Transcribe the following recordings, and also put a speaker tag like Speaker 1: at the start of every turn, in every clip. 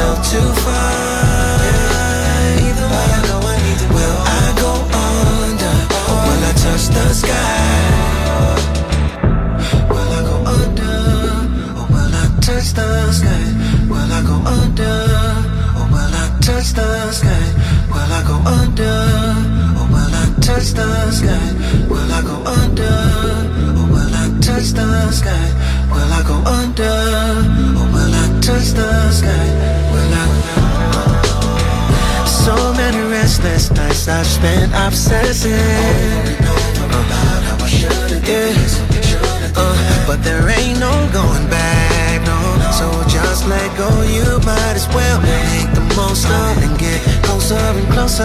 Speaker 1: myself too far. Way I go, I need to. Will I go under or will I touch the sky? Will I go under or will I touch the sky? Will I go under or will I touch the sky? Will I go under or will I touch the sky? Will I go under or will I touch the sky? Will I go under or will I touch the sky? Will I? So many restless nights I've spent obsessing. Yeah. Uh, but there ain't no going back, no. So just let go, you might as well make the most of it and get closer and closer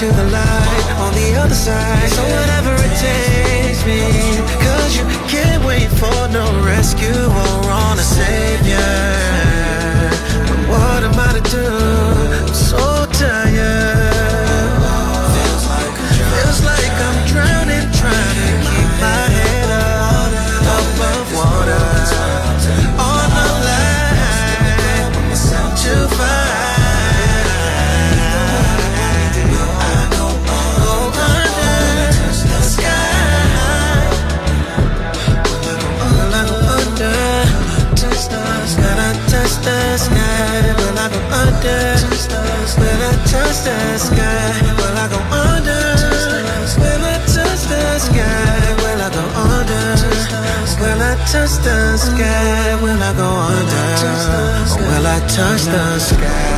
Speaker 1: to the light on the other side. So whatever it takes me, cause you can't wait for no rescue or on a savior. What am I to do? I'm so touch the sky?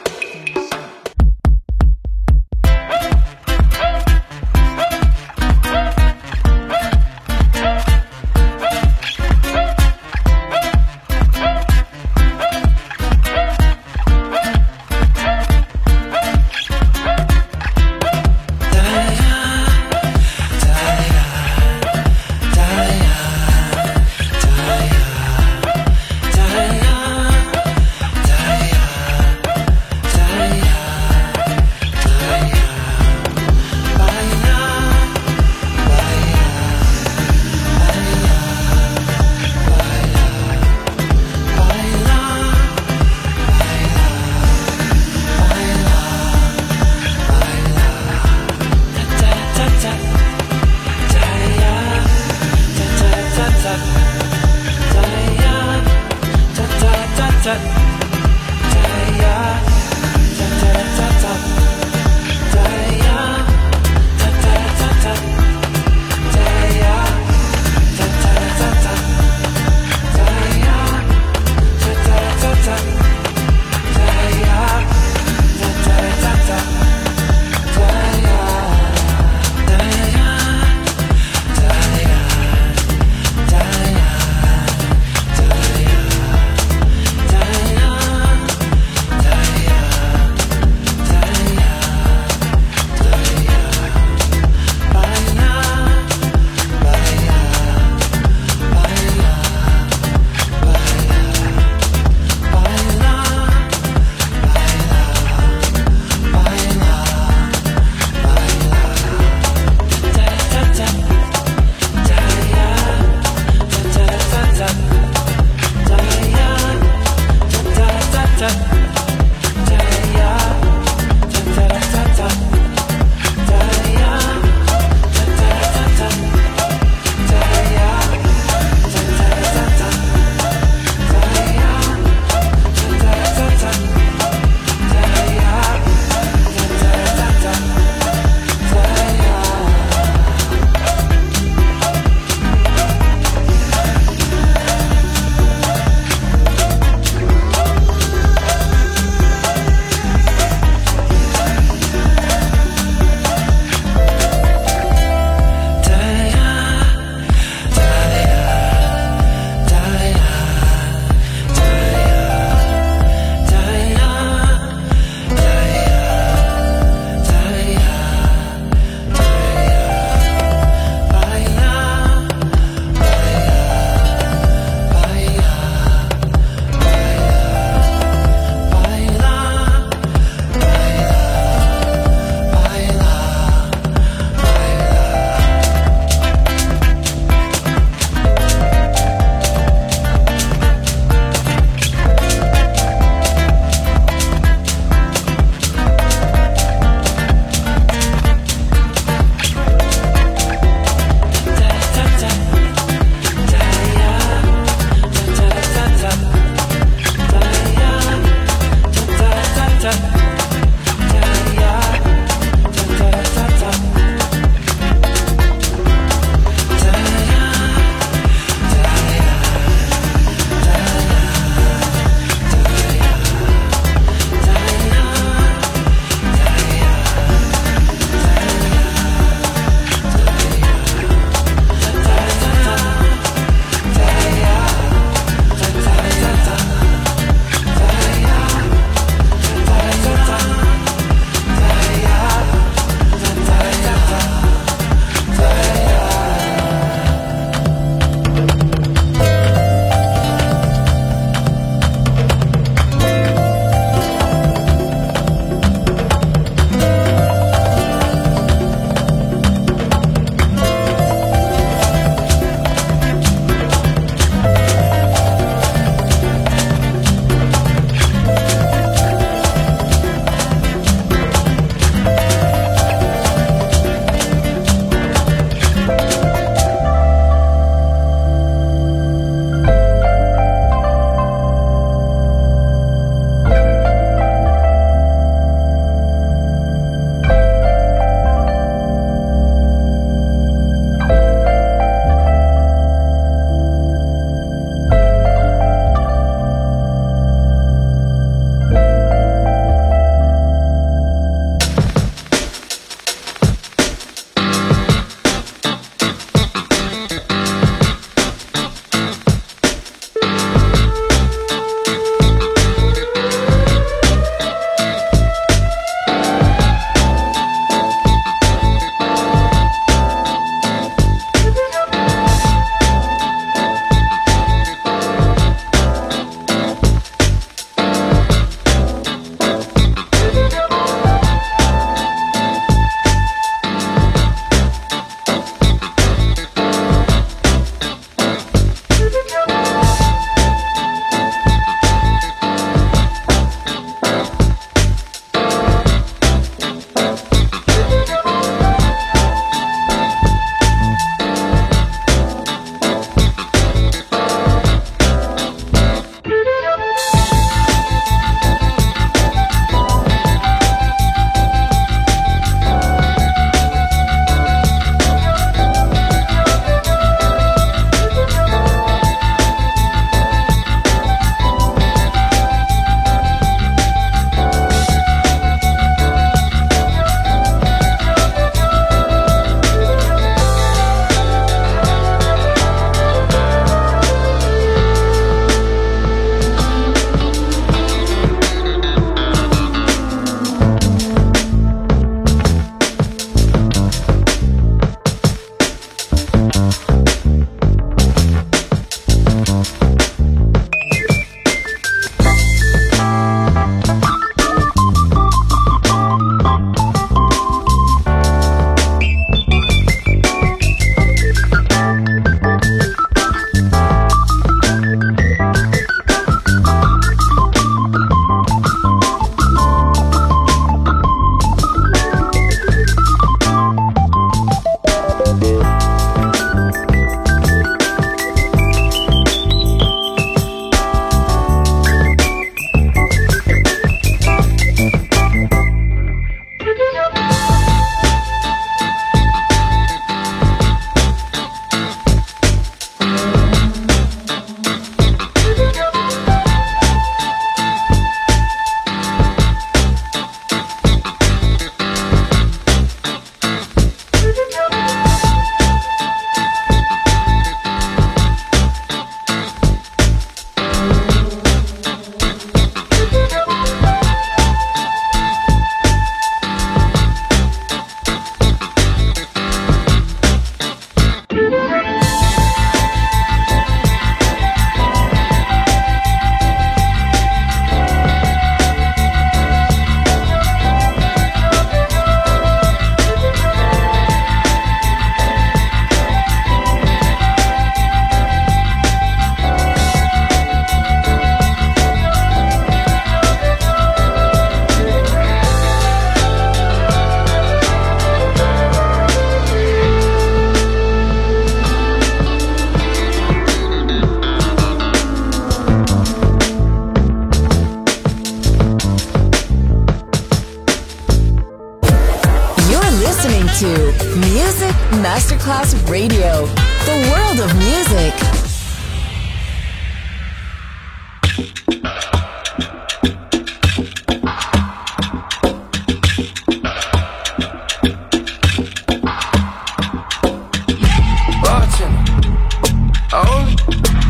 Speaker 2: I only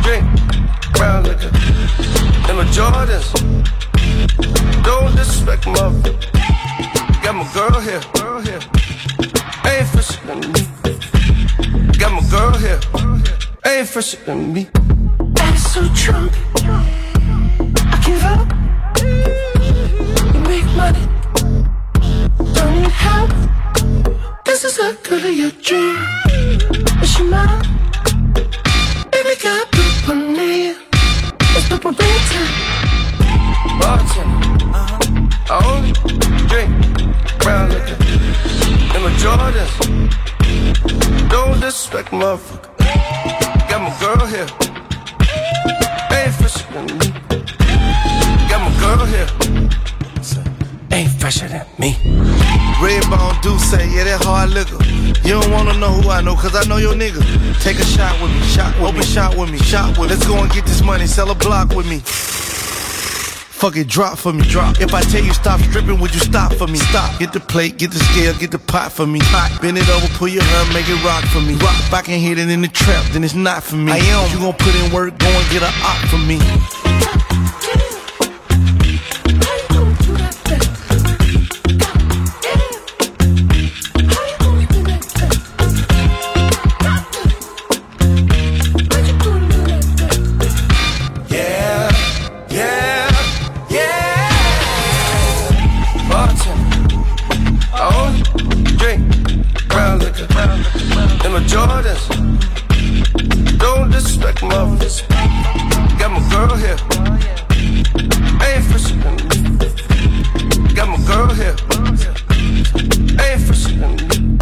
Speaker 2: drink brown liquor and my Jordans. Don't disrespect my Got my girl here, girl here. Ain't fresher than me. Got my girl here, ain't fresher than me.
Speaker 1: And it's so drunk. I give up. You make money. Don't need help. This is a girl of your dream. Is she mine? It's time.
Speaker 2: Bartender, uh-huh. I drink my Jordans. Don't disrespect motherfucker. Got my girl here, ain't me. Got my girl here, fresher than me.
Speaker 3: Red Bone do say, yeah, that hard liquor. You don't wanna know who I know, cause I know your nigga. Take a shot with me, shot, with open shot with me, shot with me. Let's go and get this money, sell a block with me. Fuck it, drop for me, drop. If I tell you stop stripping, would you stop for me? Stop. Get the plate, get the scale, get the pot for me. Pot. Bend it over, pull your hair, make it rock for me. Rock. If I can hit it in the trap, then it's not for me. I am. You gon' put in work, go and get a op for me.
Speaker 2: Don't disrespect my motherfuckers. Got my girl here, ain't fresher than. Got my girl here, ain't fresher than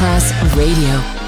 Speaker 4: Masterclass Radio.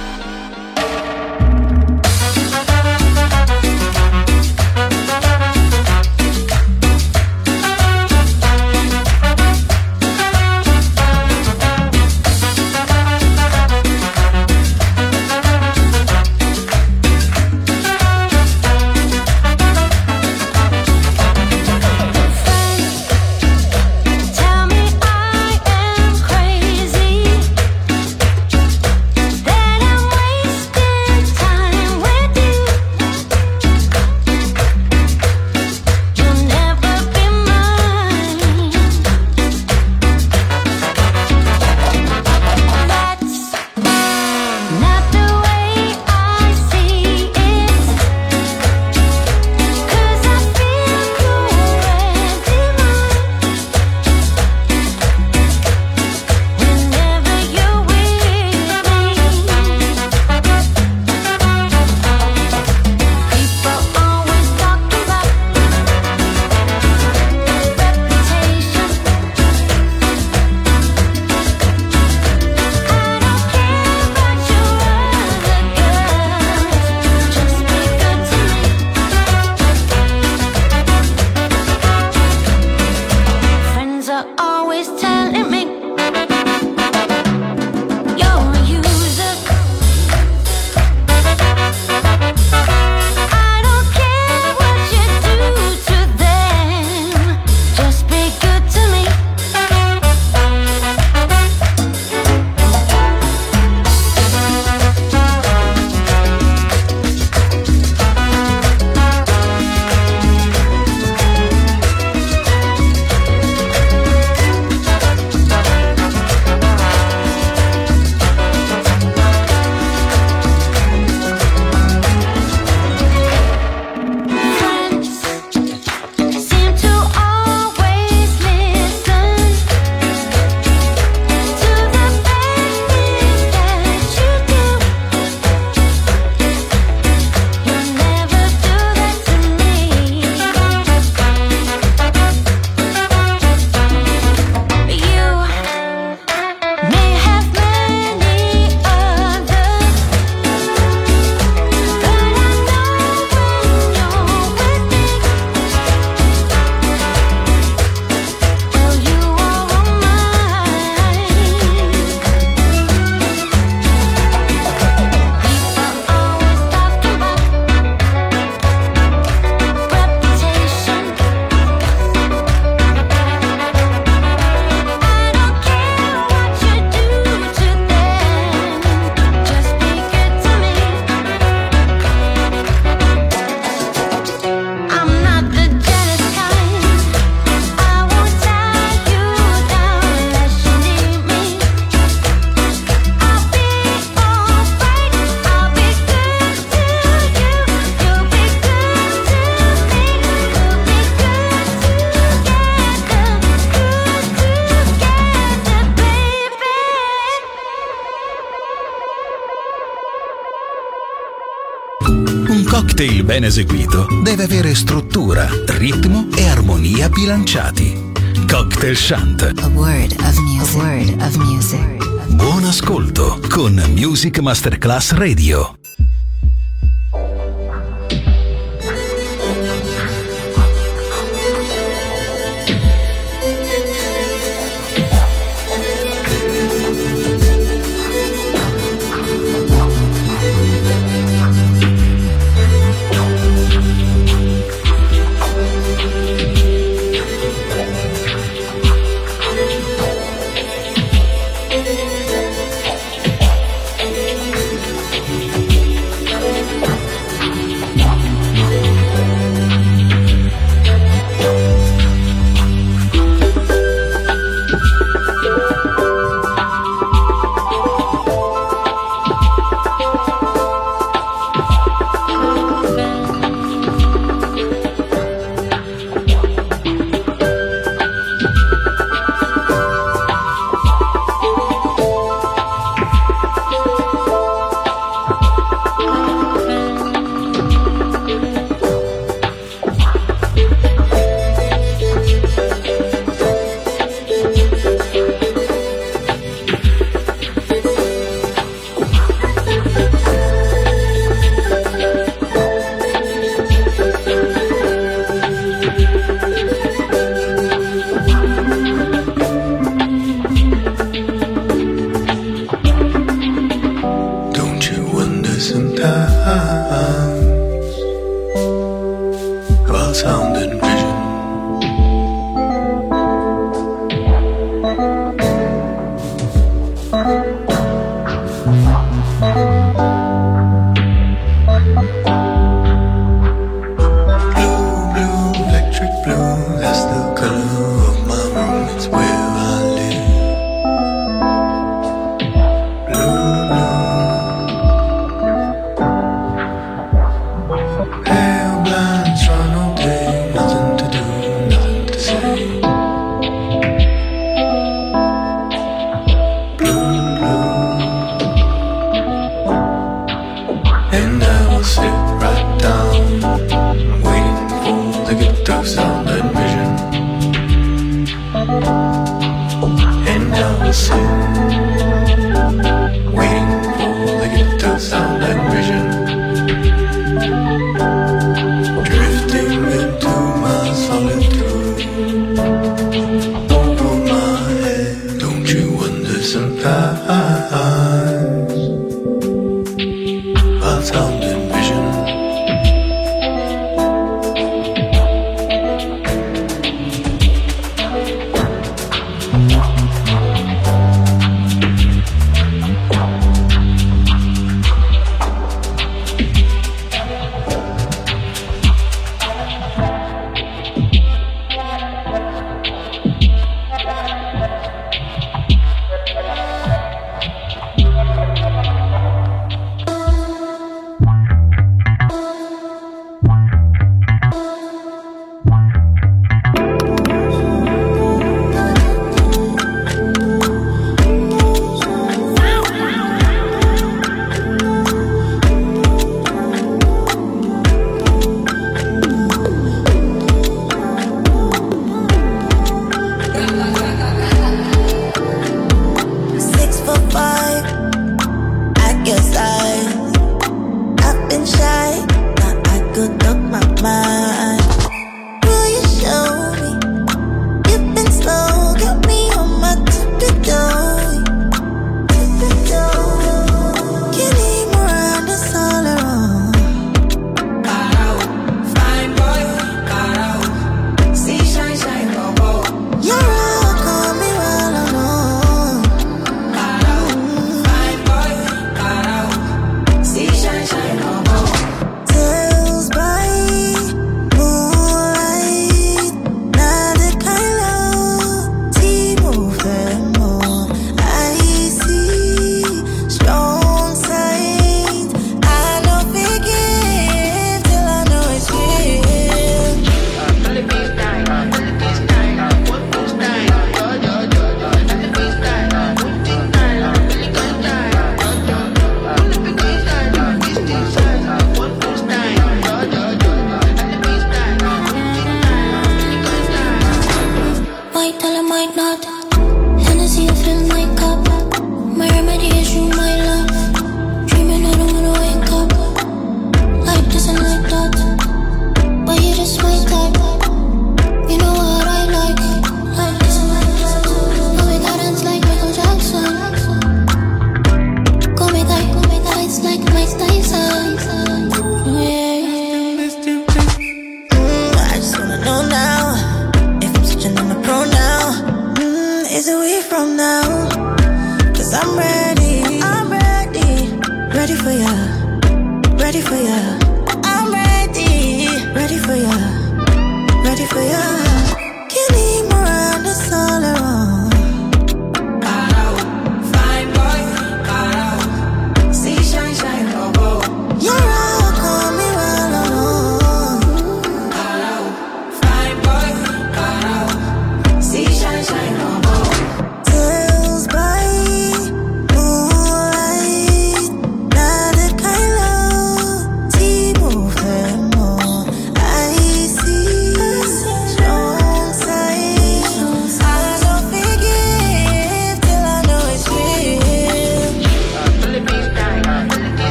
Speaker 5: cocktail
Speaker 6: ben eseguito deve avere struttura, ritmo e armonia bilanciati. Cocktail Shant.
Speaker 7: A word of music. Word of music.
Speaker 6: Buon ascolto con Music Masterclass Radio.
Speaker 8: sentar.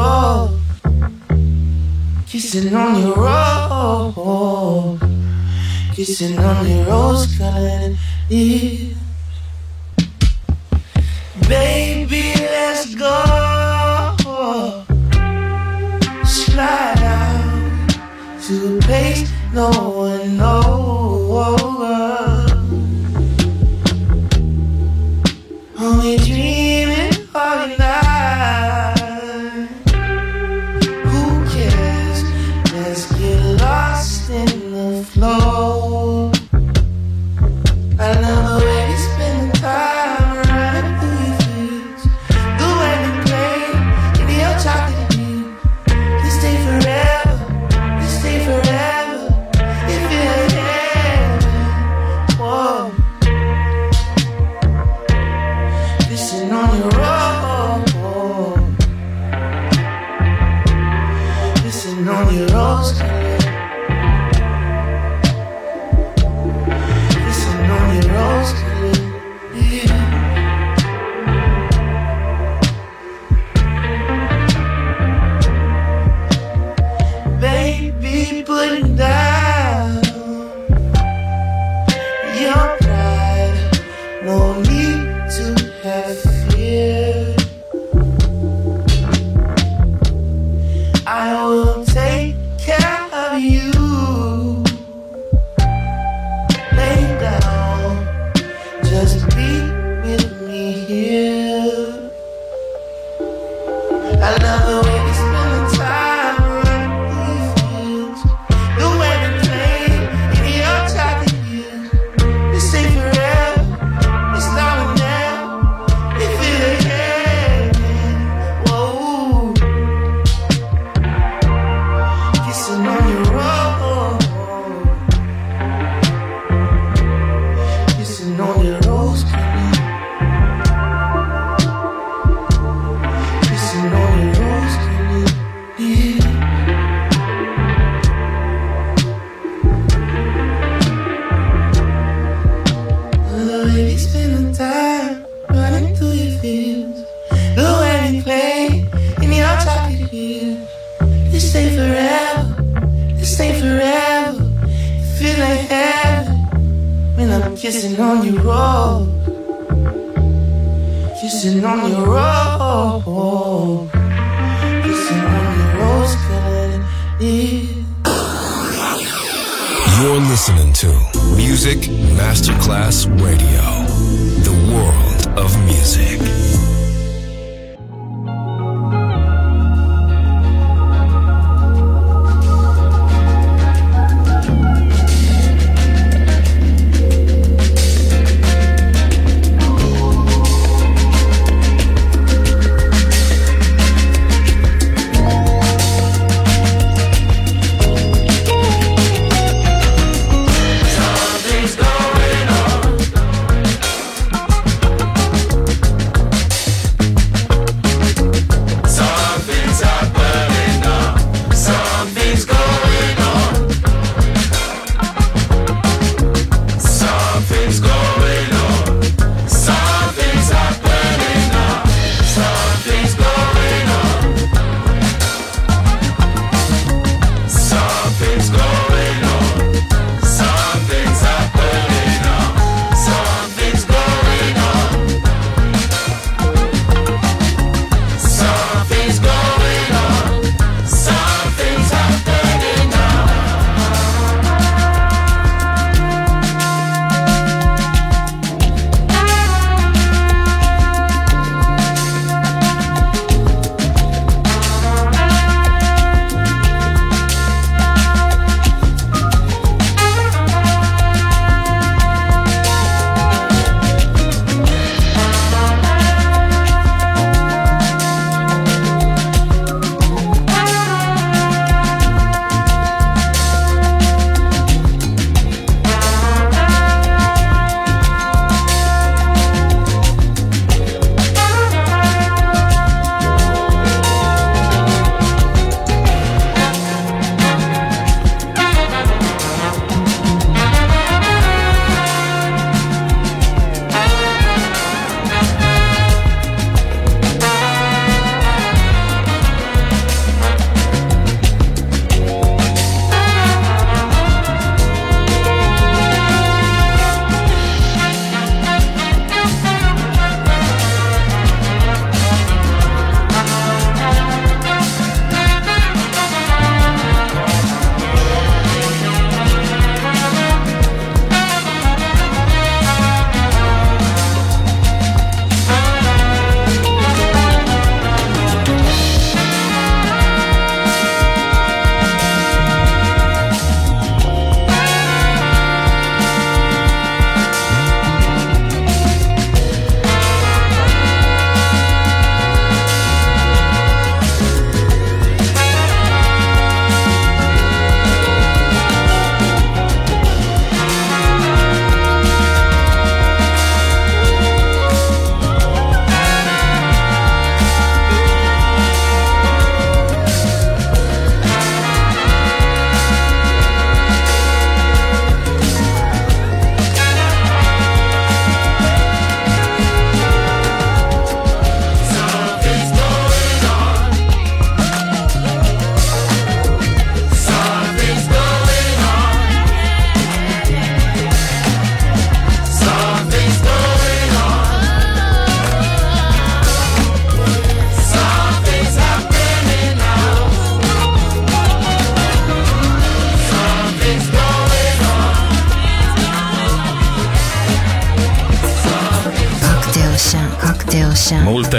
Speaker 8: roll, kissing on your roll, kissing on your rose-colored lips. Baby, let's go. Slide out to a place no one knows.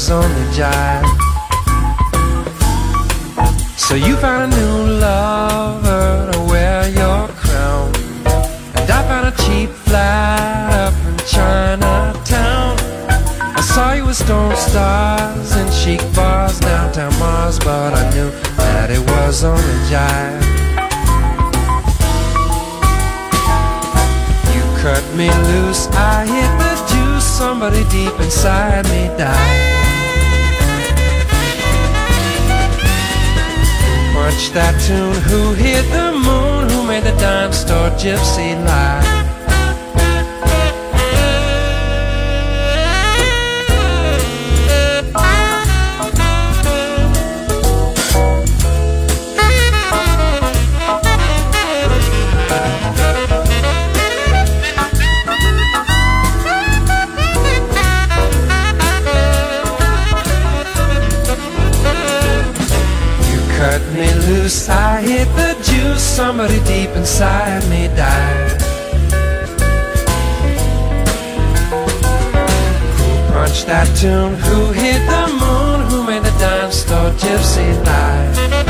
Speaker 9: Was only jive. So you found a new lover to wear your crown, and I found a cheap flat up in Chinatown. I saw you with stone stars and chic bars downtown Mars, but I knew that it was only jive. You cut me loose, I hit the juice, somebody deep inside me died. Punch that tune, who hit the moon, who made the dime store gypsy lie? I hit the juice, somebody deep inside me died. Who punched that tune? Who hit the moon? Who made the dime store gypsy lie?